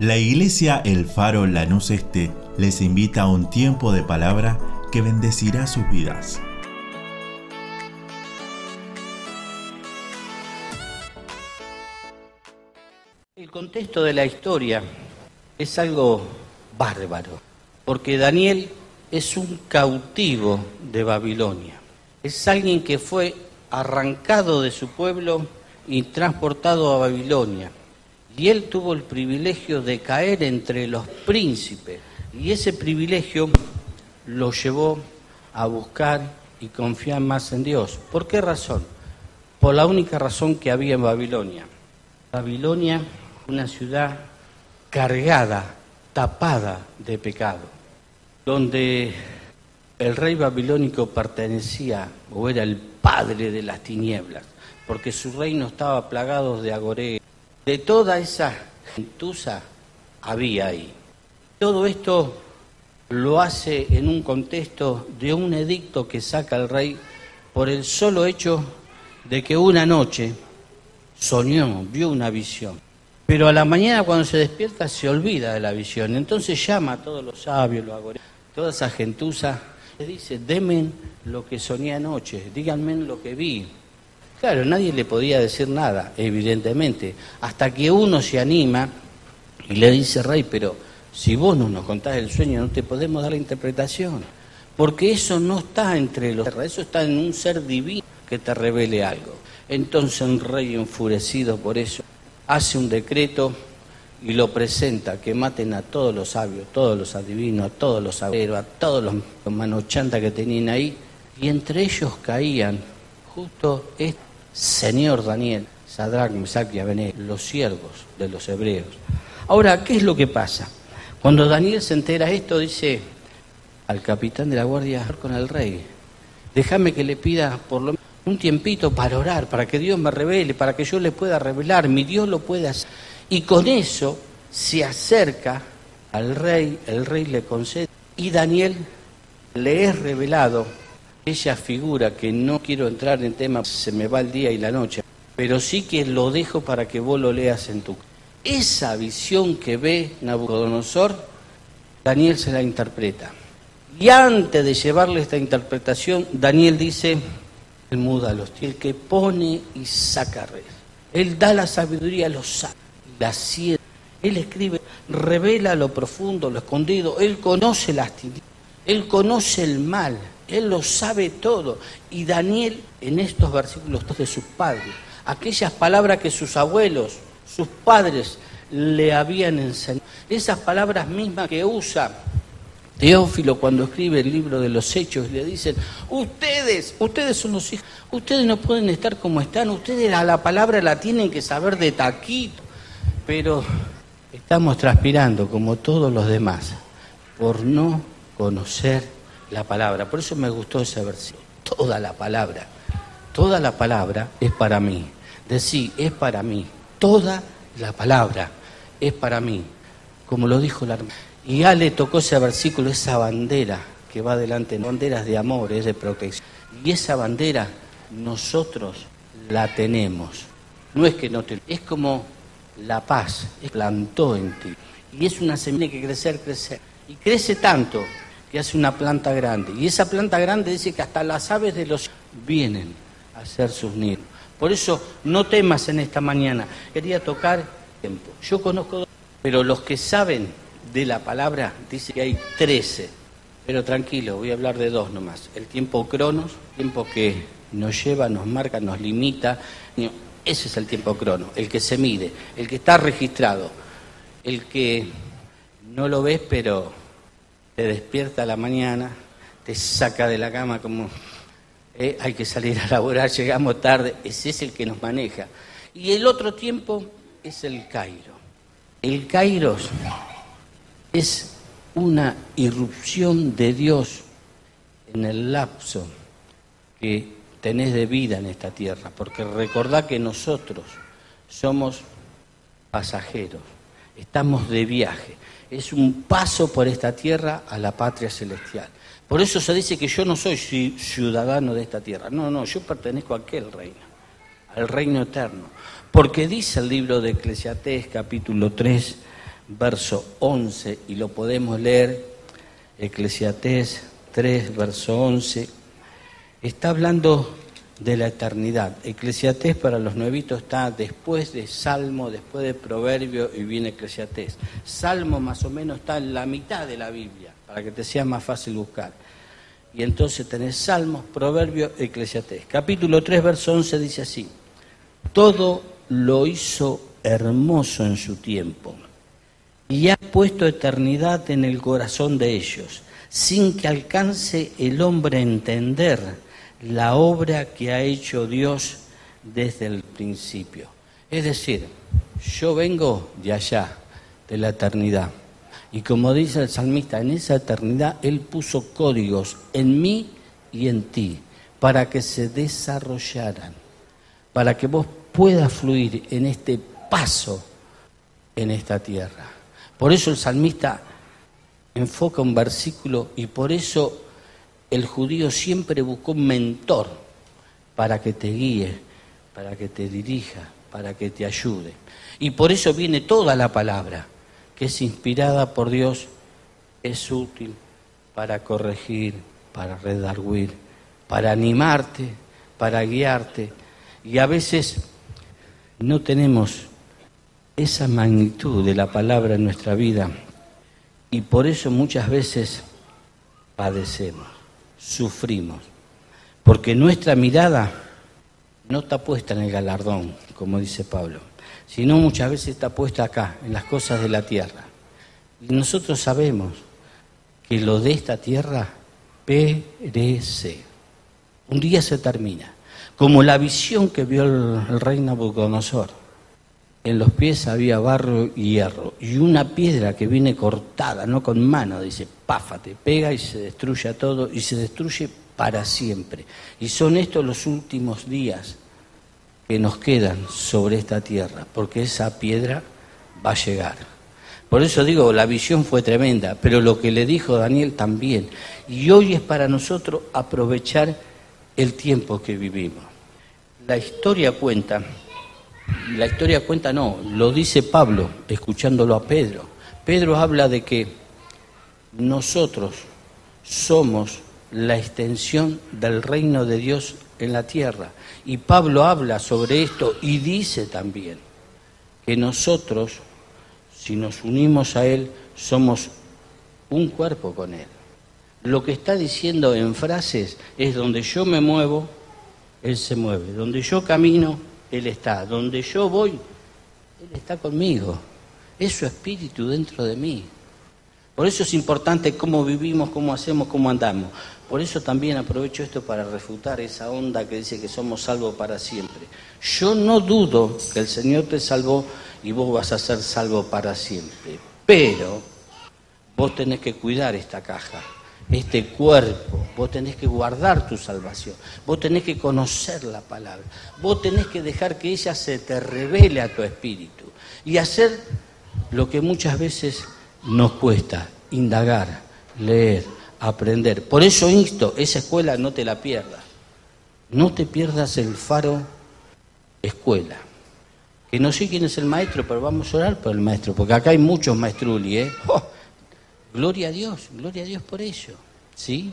La iglesia El Faro Lanús Este les invita a un tiempo de palabra que bendecirá sus vidas. El contexto de la historia es algo bárbaro, porque Daniel es un cautivo de Babilonia. Es alguien que fue arrancado de su pueblo y transportado a Babilonia y él tuvo el privilegio de caer entre los príncipes. Y ese privilegio lo llevó a buscar y confiar más en Dios. ¿Por qué razón? Por la única razón que había en Babilonia. Babilonia, una ciudad cargada, tapada de pecado, donde el rey babilónico pertenecía o era el padre de las tinieblas, porque su reino estaba plagado de agoré, de toda esa gentuza había ahí. Todo esto lo hace en un contexto de un edicto que saca el rey por el solo hecho de que una noche soñó, vio una visión. Pero a la mañana cuando se despierta se olvida de la visión. Entonces llama a todos los sabios, los agores, toda esa gentuza, le dice, demen lo que soñé anoche, díganme lo que vi. Claro, nadie le podía decir nada, evidentemente, hasta que uno se anima y le dice, Rey, pero si vos no nos contás el sueño, no te podemos dar la interpretación, porque eso no está entre los eso está en un ser divino que te revele algo. Entonces un rey enfurecido por eso hace un decreto y lo presenta, que maten a todos los sabios, todos los adivinos, a todos los saberos, a todos los manochantas que tenían ahí, y entre ellos caían justo este Señor Daniel, Sadrach, Mesach y Abednego, los siervos de los hebreos. Ahora, ¿qué es lo que pasa? Cuando Daniel se entera esto, dice al capitán de la guardia con el rey, déjame que le pida por lo menos un tiempito para orar, para que Dios me revele, para que yo le pueda revelar, mi Dios lo puede hacer. Y con eso se acerca al rey, el rey le concede, y Daniel le es revelado esa figura que no quiero entrar en tema, se me va el día y la noche, pero sí que lo dejo para que vos lo leas en tu... Esa visión que ve Nabucodonosor, Daniel se la interpreta. Y antes de llevarle esta interpretación, Daniel dice, el muda los el que pone y saca red. Él da la sabiduría a los sabios, la. Él escribe, revela lo profundo, lo escondido. Él conoce las tinieblas, él conoce el mal, él lo sabe todo. Y Daniel, en estos versículos de sus padres, aquellas palabras que sus abuelos, sus padres le habían enseñado, esas palabras mismas que usa Teófilo cuando escribe el libro de los hechos, le dicen, ustedes, ustedes son los hijos, ustedes no pueden estar como están, ustedes a la palabra la tienen que saber de taquito, pero estamos transpirando como todos los demás por no conocer la palabra. Por eso me gustó esa versión. Toda la palabra, toda la palabra es para mí. Decir, es para mí. Toda la palabra es para mí. Como lo dijo la hermana. Y ya le tocó ese versículo, esa bandera que va adelante, banderas de amor, es de protección. Y esa bandera nosotros la tenemos. No es que no te... Es como la paz, plantó en ti. Y es una semilla que crecer, crecer. Y crece tanto que hace una planta grande. Y esa planta grande dice que hasta las aves de los vienen a hacer sus nidos. Por eso no temas en esta mañana. Quería tocar tiempo. Yo conozco, pero los que saben de la palabra dice que hay trece. Pero tranquilo, voy a hablar de dos nomás. El tiempo cronos, tiempo que nos lleva, nos marca, nos limita. Ese es el tiempo crono, el que se mide, el que está registrado, el que no lo ves, pero te despierta a la mañana, te saca de la cama como eh, hay que salir a laborar, llegamos tarde, ese es el que nos maneja. Y el otro tiempo es el Cairo. El Cairo es una irrupción de Dios en el lapso que tenés de vida en esta tierra, porque recordá que nosotros somos pasajeros, estamos de viaje es un paso por esta tierra a la patria celestial. Por eso se dice que yo no soy ciudadano de esta tierra. No, no, yo pertenezco a aquel reino, al reino eterno. Porque dice el libro de Eclesiastés capítulo 3, verso 11, y lo podemos leer, Eclesiastés 3, verso 11, está hablando de la eternidad. Eclesiastés para los nuevitos está después de Salmo, después de Proverbio y viene Eclesiastés. Salmo más o menos está en la mitad de la Biblia, para que te sea más fácil buscar. Y entonces tenés Salmos, Proverbio, Eclesiastés. Capítulo 3, verso 11 dice así, todo lo hizo hermoso en su tiempo y ha puesto eternidad en el corazón de ellos, sin que alcance el hombre a entender la obra que ha hecho Dios desde el principio. Es decir, yo vengo de allá, de la eternidad. Y como dice el salmista, en esa eternidad Él puso códigos en mí y en ti para que se desarrollaran, para que vos puedas fluir en este paso en esta tierra. Por eso el salmista enfoca un versículo y por eso el judío siempre buscó un mentor para que te guíe, para que te dirija, para que te ayude. Y por eso viene toda la palabra, que es inspirada por Dios, es útil para corregir, para redarguir, para animarte, para guiarte. Y a veces no tenemos esa magnitud de la palabra en nuestra vida y por eso muchas veces padecemos sufrimos, porque nuestra mirada no está puesta en el galardón, como dice Pablo, sino muchas veces está puesta acá, en las cosas de la tierra. Y nosotros sabemos que lo de esta tierra perece. Un día se termina, como la visión que vio el, rey Nabucodonosor. En los pies había barro y hierro y una piedra que viene cortada, no con mano, dice, páfate, pega y se destruye todo y se destruye para siempre. Y son estos los últimos días que nos quedan sobre esta tierra, porque esa piedra va a llegar. Por eso digo, la visión fue tremenda, pero lo que le dijo Daniel también. Y hoy es para nosotros aprovechar el tiempo que vivimos. La historia cuenta la historia cuenta no, lo dice Pablo, escuchándolo a Pedro. Pedro habla de que nosotros somos la extensión del reino de Dios en la tierra. Y Pablo habla sobre esto y dice también que nosotros, si nos unimos a Él, somos un cuerpo con Él. Lo que está diciendo en frases es donde yo me muevo, Él se mueve. Donde yo camino, él está. Donde yo voy, Él está conmigo. Es su espíritu dentro de mí. Por eso es importante cómo vivimos, cómo hacemos, cómo andamos. Por eso también aprovecho esto para refutar esa onda que dice que somos salvos para siempre. Yo no dudo que el Señor te salvó y vos vas a ser salvo para siempre. Pero vos tenés que cuidar esta caja este cuerpo, vos tenés que guardar tu salvación, vos tenés que conocer la palabra, vos tenés que dejar que ella se te revele a tu espíritu y hacer lo que muchas veces nos cuesta, indagar, leer, aprender. Por eso insto, esa escuela no te la pierdas, no te pierdas el faro escuela. Que no sé quién es el maestro, pero vamos a orar por el maestro, porque acá hay muchos maestruli, ¿eh? Gloria a Dios, gloria a Dios por ello. ¿Sí?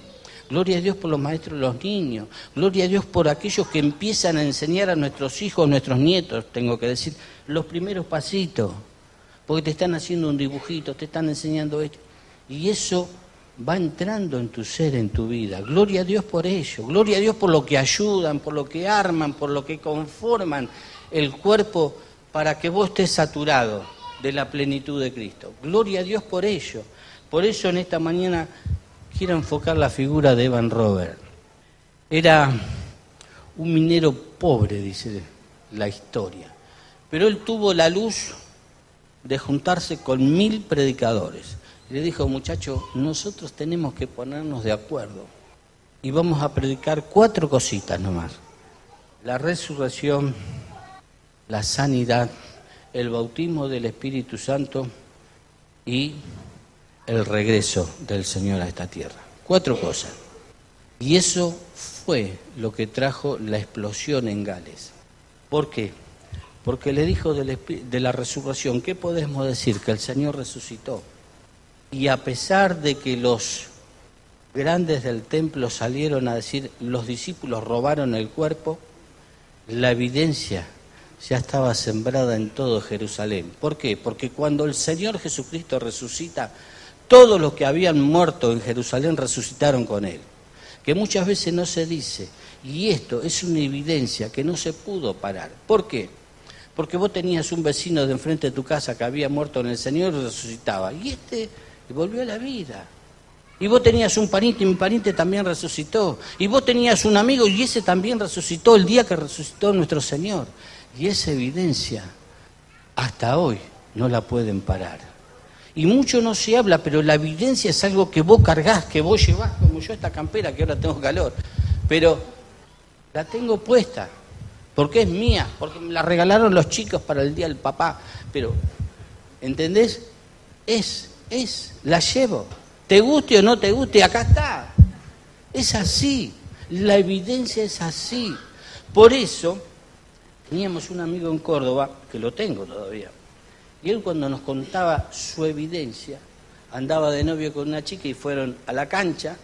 Gloria a Dios por los maestros de los niños. Gloria a Dios por aquellos que empiezan a enseñar a nuestros hijos, a nuestros nietos, tengo que decir, los primeros pasitos. Porque te están haciendo un dibujito, te están enseñando esto. Y eso va entrando en tu ser, en tu vida. Gloria a Dios por ello. Gloria a Dios por lo que ayudan, por lo que arman, por lo que conforman el cuerpo para que vos estés saturado de la plenitud de Cristo. Gloria a Dios por ello. Por eso en esta mañana quiero enfocar la figura de Evan Robert. Era un minero pobre, dice la historia, pero él tuvo la luz de juntarse con mil predicadores. le dijo, muchacho, nosotros tenemos que ponernos de acuerdo y vamos a predicar cuatro cositas nomás. La resurrección, la sanidad, el bautismo del Espíritu Santo y el regreso del Señor a esta tierra. Cuatro cosas. Y eso fue lo que trajo la explosión en Gales. ¿Por qué? porque le dijo de la resurrección, ¿qué podemos decir? Que el Señor resucitó. Y a pesar de que los grandes del templo salieron a decir, los discípulos robaron el cuerpo, la evidencia ya estaba sembrada en todo Jerusalén. ¿Por qué? Porque cuando el Señor Jesucristo resucita, todos los que habían muerto en Jerusalén resucitaron con Él. Que muchas veces no se dice. Y esto es una evidencia que no se pudo parar. ¿Por qué? Porque vos tenías un vecino de enfrente de tu casa que había muerto en el Señor y resucitaba. Y este volvió a la vida. Y vos tenías un pariente y mi pariente también resucitó. Y vos tenías un amigo y ese también resucitó el día que resucitó nuestro Señor. Y esa evidencia hasta hoy no la pueden parar. Y mucho no se habla, pero la evidencia es algo que vos cargás, que vos llevás, como yo esta campera, que ahora tengo calor. Pero la tengo puesta, porque es mía, porque me la regalaron los chicos para el día del papá. Pero, ¿entendés? Es, es, la llevo. Te guste o no te guste, acá está. Es así, la evidencia es así. Por eso, teníamos un amigo en Córdoba, que lo tengo todavía, y él cuando nos contaba su evidencia, andaba de novio con una chica y fueron a la cancha,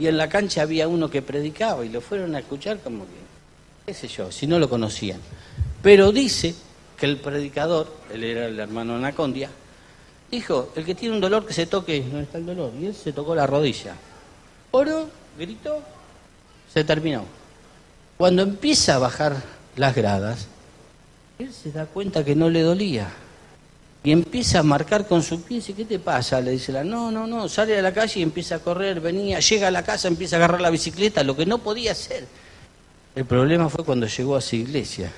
y en la cancha había uno que predicaba y lo fueron a escuchar como que, qué sé yo, si no lo conocían. Pero dice que el predicador, él era el hermano Anacondia, dijo, el que tiene un dolor que se toque, no está el dolor, y él se tocó la rodilla. Oro, gritó, se terminó. Cuando empieza a bajar las gradas, él se da cuenta que no le dolía y empieza a marcar con su pie, dice, ¿qué te pasa? Le dice la, no, no, no, sale a la calle y empieza a correr, venía, llega a la casa, empieza a agarrar la bicicleta, lo que no podía hacer. El problema fue cuando llegó a su iglesia,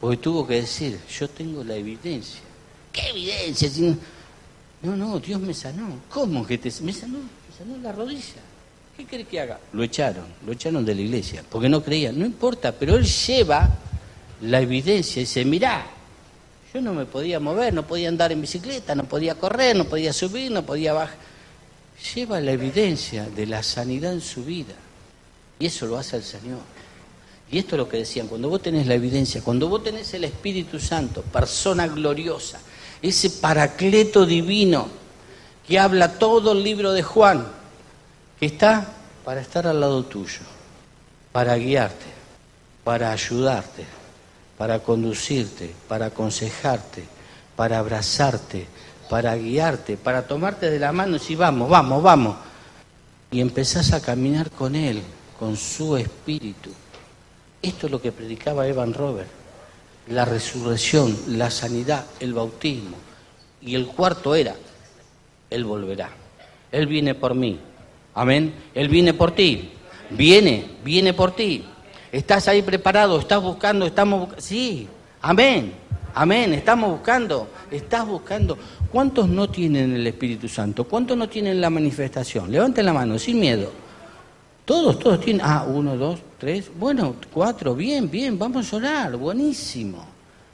porque tuvo que decir, yo tengo la evidencia. ¿Qué evidencia? No, no, Dios me sanó. ¿Cómo que te me sanó? Me sanó la rodilla. ¿Qué querés que haga? Lo echaron, lo echaron de la iglesia, porque no creía. No importa, pero él lleva la evidencia y dice, mirá, yo no me podía mover, no podía andar en bicicleta, no podía correr, no podía subir, no podía bajar. Lleva la evidencia de la sanidad en su vida. Y eso lo hace el Señor. Y esto es lo que decían, cuando vos tenés la evidencia, cuando vos tenés el Espíritu Santo, persona gloriosa, ese paracleto divino que habla todo el libro de Juan, que está para estar al lado tuyo, para guiarte, para ayudarte, para conducirte, para aconsejarte, para abrazarte, para guiarte, para tomarte de la mano y decir, vamos, vamos, vamos. Y empezás a caminar con Él, con su espíritu. Esto es lo que predicaba Evan Robert. La resurrección, la sanidad, el bautismo. Y el cuarto era, Él volverá. Él viene por mí. Amén. Él viene por ti. Viene, viene por ti. ¿Estás ahí preparado? ¿Estás buscando? Estamos Sí, amén. Amén, estamos buscando, estás buscando. ¿Cuántos no tienen el Espíritu Santo? ¿Cuántos no tienen la manifestación? Levanten la mano, sin miedo. Todos, todos tienen. Ah, uno, dos, tres. Bueno, cuatro, bien, bien, vamos a orar. Buenísimo,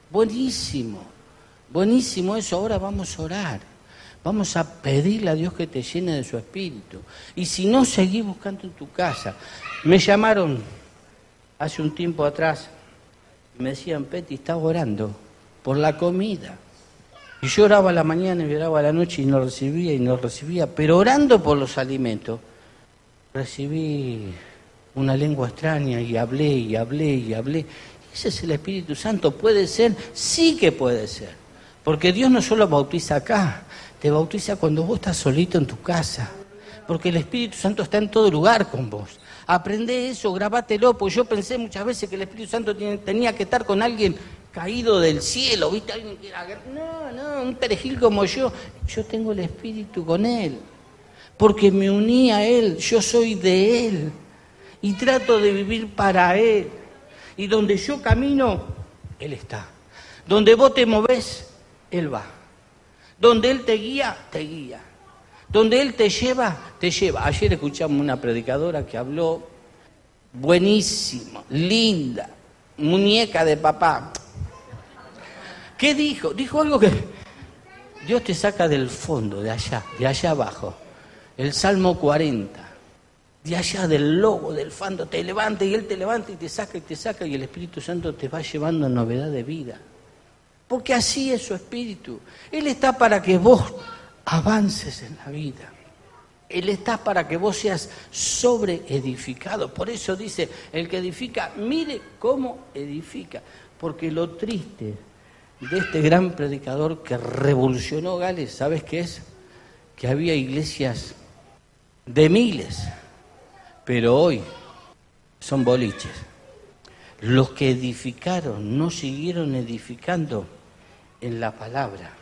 buenísimo, buenísimo eso. Ahora vamos a orar. Vamos a pedirle a Dios que te llene de su Espíritu. Y si no, seguí buscando en tu casa. Me llamaron hace un tiempo atrás me decían, Peti, estás orando por la comida. Y yo oraba a la mañana y oraba a la noche y no recibía y no recibía, pero orando por los alimentos, recibí una lengua extraña y hablé y hablé y hablé. Ese es el Espíritu Santo. ¿Puede ser? Sí que puede ser. Porque Dios no solo bautiza acá, te bautiza cuando vos estás solito en tu casa. Porque el Espíritu Santo está en todo lugar con vos. Aprende eso, grabátelo, porque yo pensé muchas veces que el Espíritu Santo tenía que estar con alguien caído del cielo, ¿viste? No, no, un perejil como yo. Yo tengo el Espíritu con Él, porque me uní a Él, yo soy de Él y trato de vivir para Él. Y donde yo camino, Él está. Donde vos te movés, Él va. Donde Él te guía, te guía. Donde Él te lleva, te lleva. Ayer escuchamos una predicadora que habló buenísimo, linda, muñeca de papá. ¿Qué dijo? Dijo algo que Dios te saca del fondo, de allá, de allá abajo. El Salmo 40. De allá del lobo, del fondo, te levanta y Él te levanta y te saca y te saca y el Espíritu Santo te va llevando a novedad de vida. porque así es su espíritu. Él está para que vos avances en la vida. Él está para que vos seas sobreedificado. Por eso dice, el que edifica, mire cómo edifica. Porque lo triste de este gran predicador que revolucionó Gales, ¿sabes qué es? Que había iglesias de miles, pero hoy son boliches. Los que edificaron no siguieron edificando en la palabra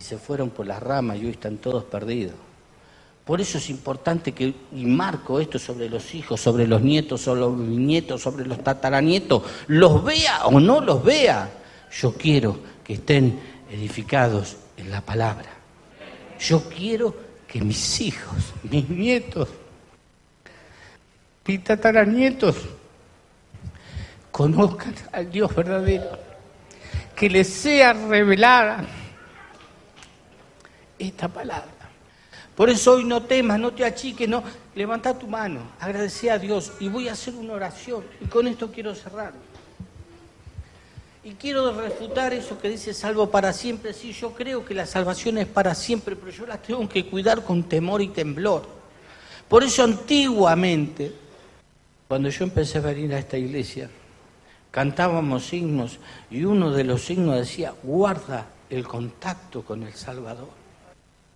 y se fueron por las ramas y hoy están todos perdidos. Por eso es importante que, y marco esto sobre los hijos, sobre los nietos, sobre los nietos, sobre los tataranietos, los vea o no los vea. Yo quiero que estén edificados en la palabra. Yo quiero que mis hijos, mis nietos, mis tataranietos conozcan al Dios verdadero, que les sea revelada esta palabra. Por eso hoy no temas, no te achiques, no. Levanta tu mano, agradece a Dios y voy a hacer una oración. Y con esto quiero cerrar. Y quiero refutar eso que dice salvo para siempre. Sí, yo creo que la salvación es para siempre, pero yo las tengo que cuidar con temor y temblor. Por eso antiguamente, cuando yo empecé a venir a esta iglesia, cantábamos signos y uno de los signos decía, guarda el contacto con el Salvador.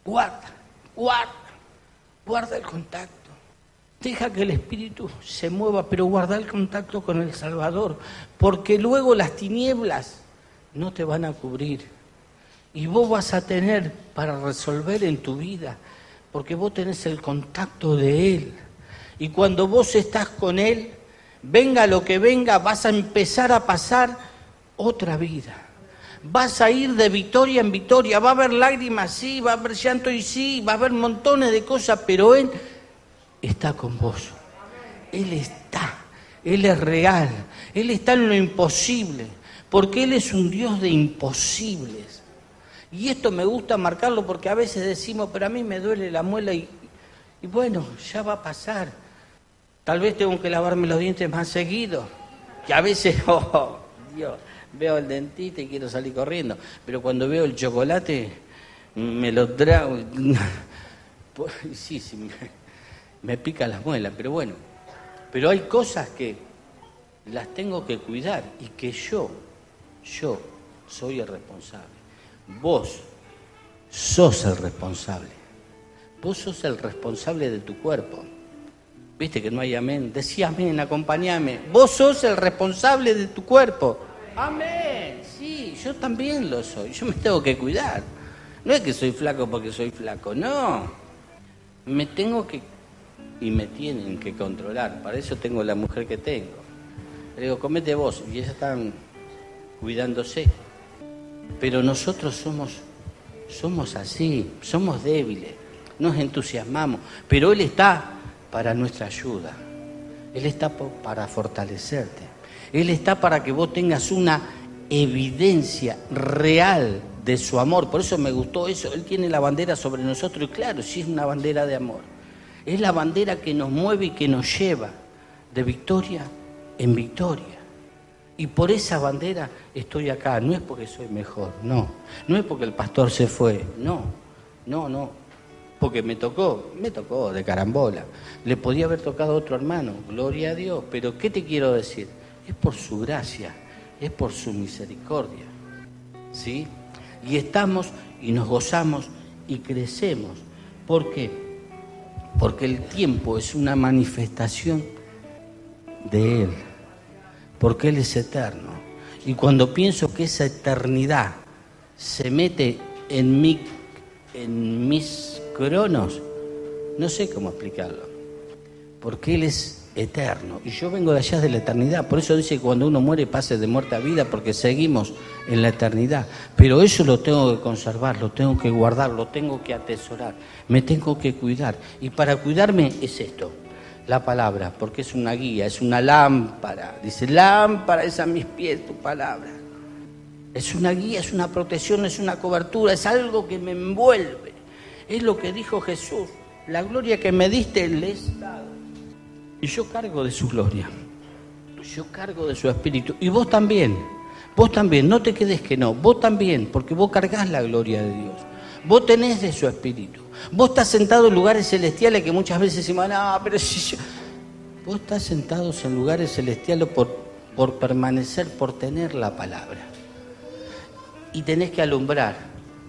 Guarda, guarda, guarda el contacto. Deja que el espíritu se mueva, pero guarda el contacto con el Salvador, porque luego las tinieblas no te van a cubrir. Y vos vas a tener para resolver en tu vida, porque vos tenés el contacto de Él. Y cuando vos estás con Él, venga lo que venga, vas a empezar a pasar otra vida. Vas a ir de victoria en victoria, va a haber lágrimas, sí, va a haber llanto y sí, va a haber montones de cosas, pero Él está con vos. Él está, Él es real, Él está en lo imposible, porque Él es un Dios de imposibles. Y esto me gusta marcarlo porque a veces decimos, pero a mí me duele la muela y, y bueno, ya va a pasar. Tal vez tengo que lavarme los dientes más seguido. Que a veces, oh, Dios, veo al dentista y quiero salir corriendo. Pero cuando veo el chocolate, me lo trago. Pues, sí, sí, me, pica las muelas, pero bueno. Pero hay cosas que las tengo que cuidar y que yo, yo soy el responsable. Vos sos el responsable. Vos sos el responsable de tu cuerpo. Viste que no hay amén. Decía amén, acompáñame. Vos sos el responsable de tu cuerpo. Amén. Sí, yo también lo soy. Yo me tengo que cuidar. No es que soy flaco porque soy flaco, no. Me tengo que y me tienen que controlar. Para eso tengo la mujer que tengo. Le digo, comete vos. Y ellas están cuidándose. Pero nosotros somos, somos así, somos débiles, nos entusiasmamos. Pero Él está para nuestra ayuda. Él está para fortalecerte. Él está para que vos tengas una evidencia real de su amor. Por eso me gustó eso. Él tiene la bandera sobre nosotros y claro, sí es una bandera de amor. Es la bandera que nos mueve y que nos lleva de victoria en victoria. Y por esa bandera estoy acá. No es porque soy mejor, no. No es porque el pastor se fue, no. No, no porque me tocó, me tocó de carambola. Le podía haber tocado a otro hermano, gloria a Dios, pero ¿qué te quiero decir? Es por su gracia, es por su misericordia. ¿Sí? Y estamos y nos gozamos y crecemos. ¿Por qué? Porque el tiempo es una manifestación de Él, porque Él es eterno. Y cuando pienso que esa eternidad se mete en, mi, en mis Cronos, no sé cómo explicarlo, porque Él es eterno y yo vengo de allá de la eternidad. Por eso dice que cuando uno muere pase de muerte a vida porque seguimos en la eternidad. Pero eso lo tengo que conservar, lo tengo que guardar, lo tengo que atesorar, me tengo que cuidar. Y para cuidarme es esto, la palabra, porque es una guía, es una lámpara. Dice, lámpara es a mis pies tu palabra. Es una guía, es una protección, es una cobertura, es algo que me envuelve. Es lo que dijo Jesús. La gloria que me diste le he dado. Y yo cargo de su gloria. Yo cargo de su espíritu. Y vos también. Vos también, no te quedes que no, vos también, porque vos cargás la gloria de Dios. Vos tenés de su espíritu. Vos estás sentado en lugares celestiales que muchas veces decimos, no, pero si yo... Vos estás sentados en lugares celestiales por, por permanecer, por tener la palabra. Y tenés que alumbrar,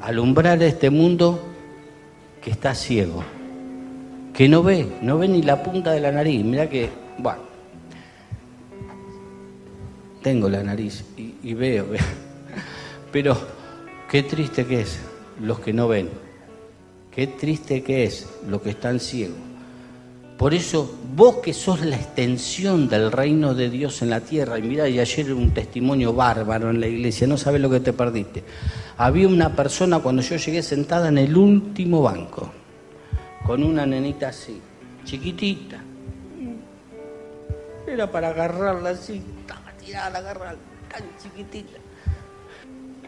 alumbrar este mundo que está ciego, que no ve, no ve ni la punta de la nariz. Mira que, bueno, tengo la nariz y, veo, veo, pero qué triste que es los que no ven, qué triste que es los que están ciegos. Por eso, vos que sos la extensión del reino de Dios en la tierra, y mira, y ayer un testimonio bárbaro en la iglesia, no sabes lo que te perdiste. Había una persona cuando yo llegué sentada en el último banco, con una nenita así, chiquitita. Era para agarrarla así, estaba tirada, agarrarla, tan chiquitita.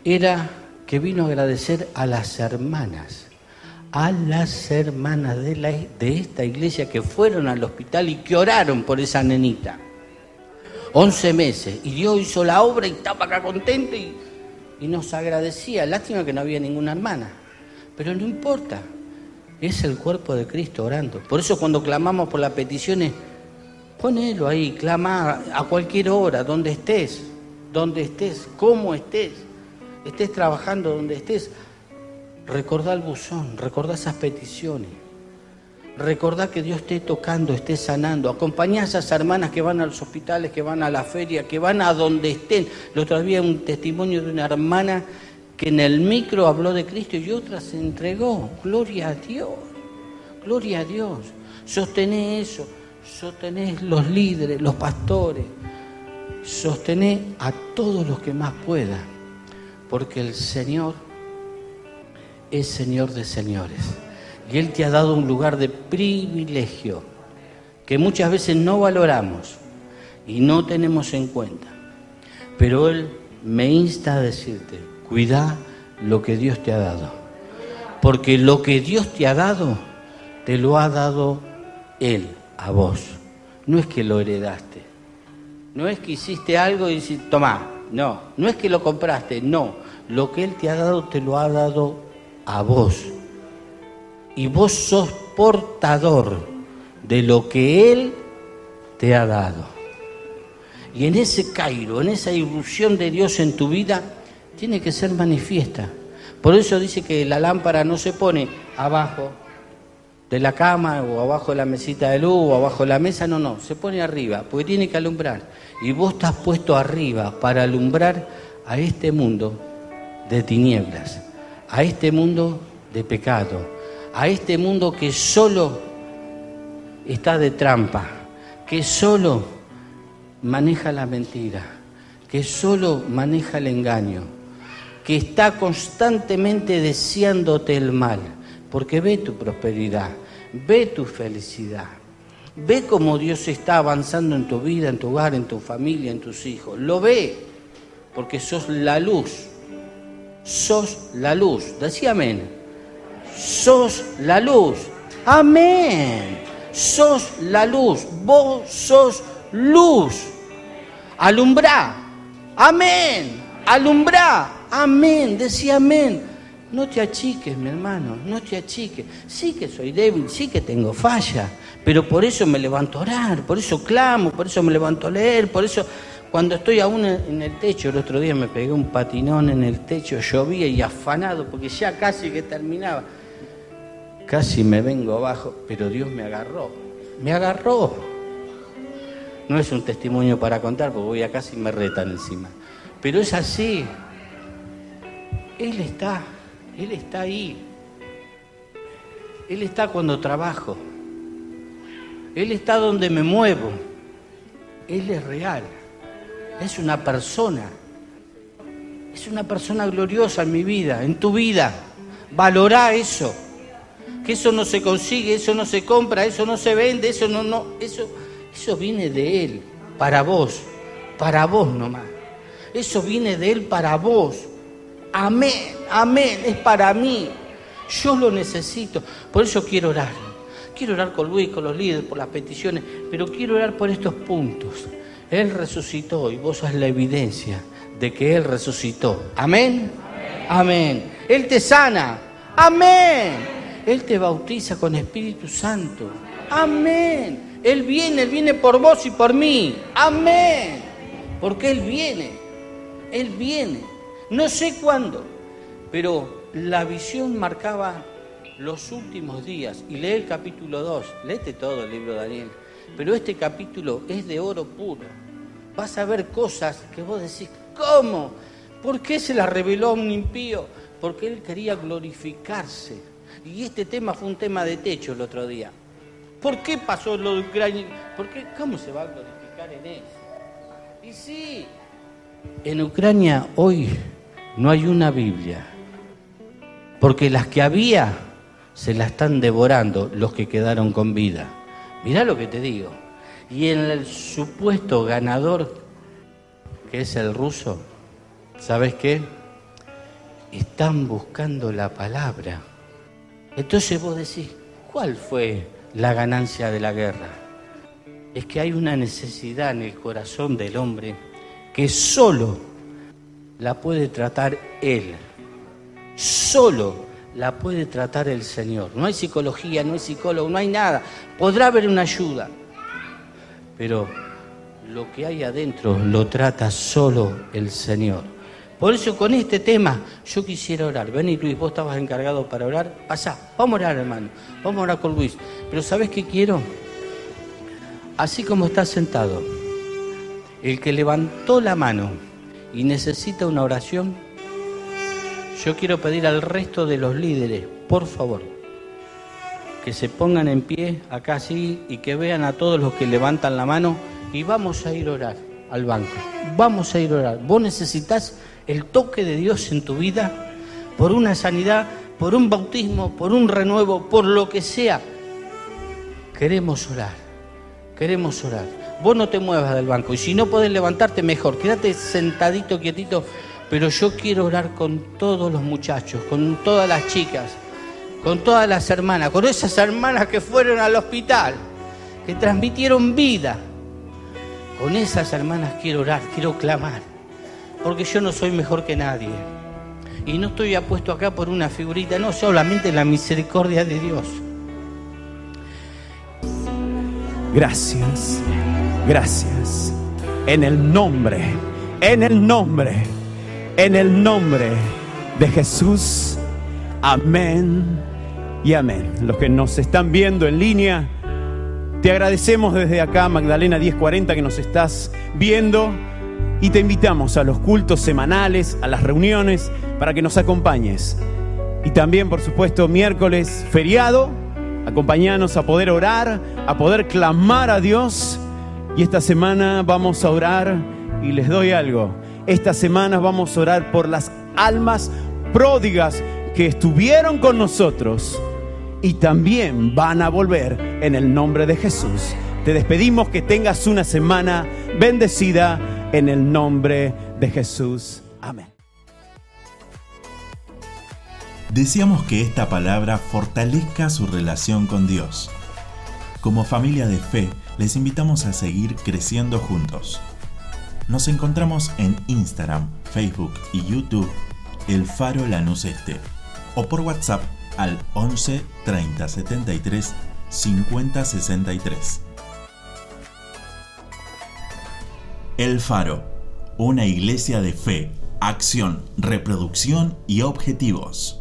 Era que vino a agradecer a las hermanas a las hermanas de, la, de esta iglesia que fueron al hospital y que oraron por esa nenita. 11 meses. Y Dios hizo la obra y estaba acá contento y, y nos agradecía. Lástima que no había ninguna hermana. Pero no importa. Es el cuerpo de Cristo orando. Por eso cuando clamamos por las peticiones, ponelo ahí, clama a cualquier hora, donde estés, donde estés, cómo estés, estés trabajando donde estés. Recordá el buzón, recordá esas peticiones. Recordá que Dios esté tocando, esté sanando. Acompañá a esas hermanas que van a los hospitales, que van a la feria, que van a donde estén. El otro día un testimonio de una hermana que en el micro habló de Cristo y otra se entregó. Gloria a Dios, gloria a Dios. Sostené eso, sostené los líderes, los pastores. Sostené a todos los que más puedan, porque el Señor es Señor de señores. Y Él te ha dado un lugar de privilegio que muchas veces no valoramos y no tenemos en cuenta. Pero Él me insta a decirte, cuida lo que Dios te ha dado. Porque lo que Dios te ha dado, te lo ha dado Él a vos. No es que lo heredaste. No es que hiciste algo y dices, toma. No, no es que lo compraste. No, lo que Él te ha dado, te lo ha dado a vos. Y vos sos portador de lo que Él te ha dado. Y en ese Cairo, en esa irrupción de Dios en tu vida, tiene que ser manifiesta. Por eso dice que la lámpara no se pone abajo de la cama o abajo de la mesita de luz o abajo de la mesa, no, no, se pone arriba, porque tiene que alumbrar. Y vos estás puesto arriba para alumbrar a este mundo de tinieblas a este mundo de pecado, a este mundo que solo está de trampa, que solo maneja la mentira, que solo maneja el engaño, que está constantemente deseándote el mal, porque ve tu prosperidad, ve tu felicidad, ve cómo Dios está avanzando en tu vida, en tu hogar, en tu familia, en tus hijos, lo ve, porque sos la luz sos la luz. Decía amén. Sos la luz. Amén. Sos la luz. Vos sos luz. Alumbrá. Amén. Alumbrá. Amén. Decía amén. No te achiques, mi hermano, no te achiques. Sí que soy débil, sí que tengo falla, pero por eso me levanto a orar, por eso clamo, por eso me levanto a leer, por eso cuando estoy aún en el techo, el otro día me pegué un patinón en el techo, llovía y afanado, porque ya casi que terminaba. Casi me vengo abajo, pero Dios me agarró. Me agarró. No es un testimonio para contar, porque voy a casi me retan encima. Pero es así. Él está, Él está ahí. Él está cuando trabajo. Él está donde me muevo. Él es real es una persona. Es una persona gloriosa en mi vida, en tu vida. Valorá eso. Que eso no se consigue, eso no se compra, eso no se vende, eso no, no, eso, eso viene de Él, para vos, para vos nomás. Eso viene de Él para vos. Amén, amén, es para mí. Yo lo necesito. Por eso quiero orar. Quiero orar con Luis, con los líderes, por las peticiones, pero quiero orar por estos puntos. Él resucitó y vos sos la evidencia de que Él resucitó. Amén. Amén. Él te sana. Amén. Él te bautiza con Espíritu Santo. Amén. Él viene, Él viene por vos y por mí. Amén. Porque Él viene. Él viene. No sé cuándo, pero la visión marcaba los últimos días. Y lee el capítulo 2. Léete todo el libro de Daniel. Pero este capítulo es de oro puro. Vas a ver cosas que vos decís, ¿cómo? ¿Por qué se la reveló a un impío? Porque él quería glorificarse. Y este tema fue un tema de techo el otro día. ¿Por qué pasó lo de Ucrania? ¿Por qué? ¿Cómo se va a glorificar en eso? Y sí, en Ucrania hoy no hay una Biblia. Porque las que había se la están devorando los que quedaron con vida. Mirá lo que te digo. Y en el supuesto ganador, que es el ruso, ¿sabes qué? Están buscando la palabra. Entonces vos decís, ¿cuál fue la ganancia de la guerra? Es que hay una necesidad en el corazón del hombre que solo la puede tratar Él. Solo la puede tratar el Señor. No hay psicología, no hay psicólogo, no hay nada. Podrá haber una ayuda, pero lo que hay adentro lo trata solo el Señor. Por eso con este tema yo quisiera orar. Vení Luis, vos estabas encargado para orar. Pasá, vamos a orar hermano, vamos a orar con Luis. Pero ¿sabes qué quiero? Así como está sentado, el que levantó la mano y necesita una oración, yo quiero pedir al resto de los líderes, por favor, que se pongan en pie acá así y que vean a todos los que levantan la mano y vamos a ir a orar al banco. Vamos a ir a orar. Vos necesitas el toque de Dios en tu vida por una sanidad, por un bautismo, por un renuevo, por lo que sea. Queremos orar. Queremos orar. Vos no te muevas del banco y si no podés levantarte mejor, quédate sentadito, quietito pero yo quiero orar con todos los muchachos, con todas las chicas, con todas las hermanas, con esas hermanas que fueron al hospital, que transmitieron vida. Con esas hermanas quiero orar, quiero clamar, porque yo no soy mejor que nadie. Y no estoy apuesto acá por una figurita, no, solamente la misericordia de Dios. Gracias, gracias. En el nombre, en el nombre en el nombre de Jesús. Amén y amén. Los que nos están viendo en línea, te agradecemos desde acá, Magdalena 1040, que nos estás viendo y te invitamos a los cultos semanales, a las reuniones, para que nos acompañes. Y también, por supuesto, miércoles feriado, acompañanos a poder orar, a poder clamar a Dios. Y esta semana vamos a orar y les doy algo estas semanas vamos a orar por las almas pródigas que estuvieron con nosotros y también van a volver en el nombre de Jesús. Te despedimos que tengas una semana bendecida en el nombre de Jesús. Amén. Deseamos que esta palabra fortalezca su relación con Dios. Como familia de fe, les invitamos a seguir creciendo juntos. Nos encontramos en Instagram, Facebook y YouTube El Faro Lanús Este o por WhatsApp al 11 30 73 50 63. El Faro, una iglesia de fe, acción, reproducción y objetivos.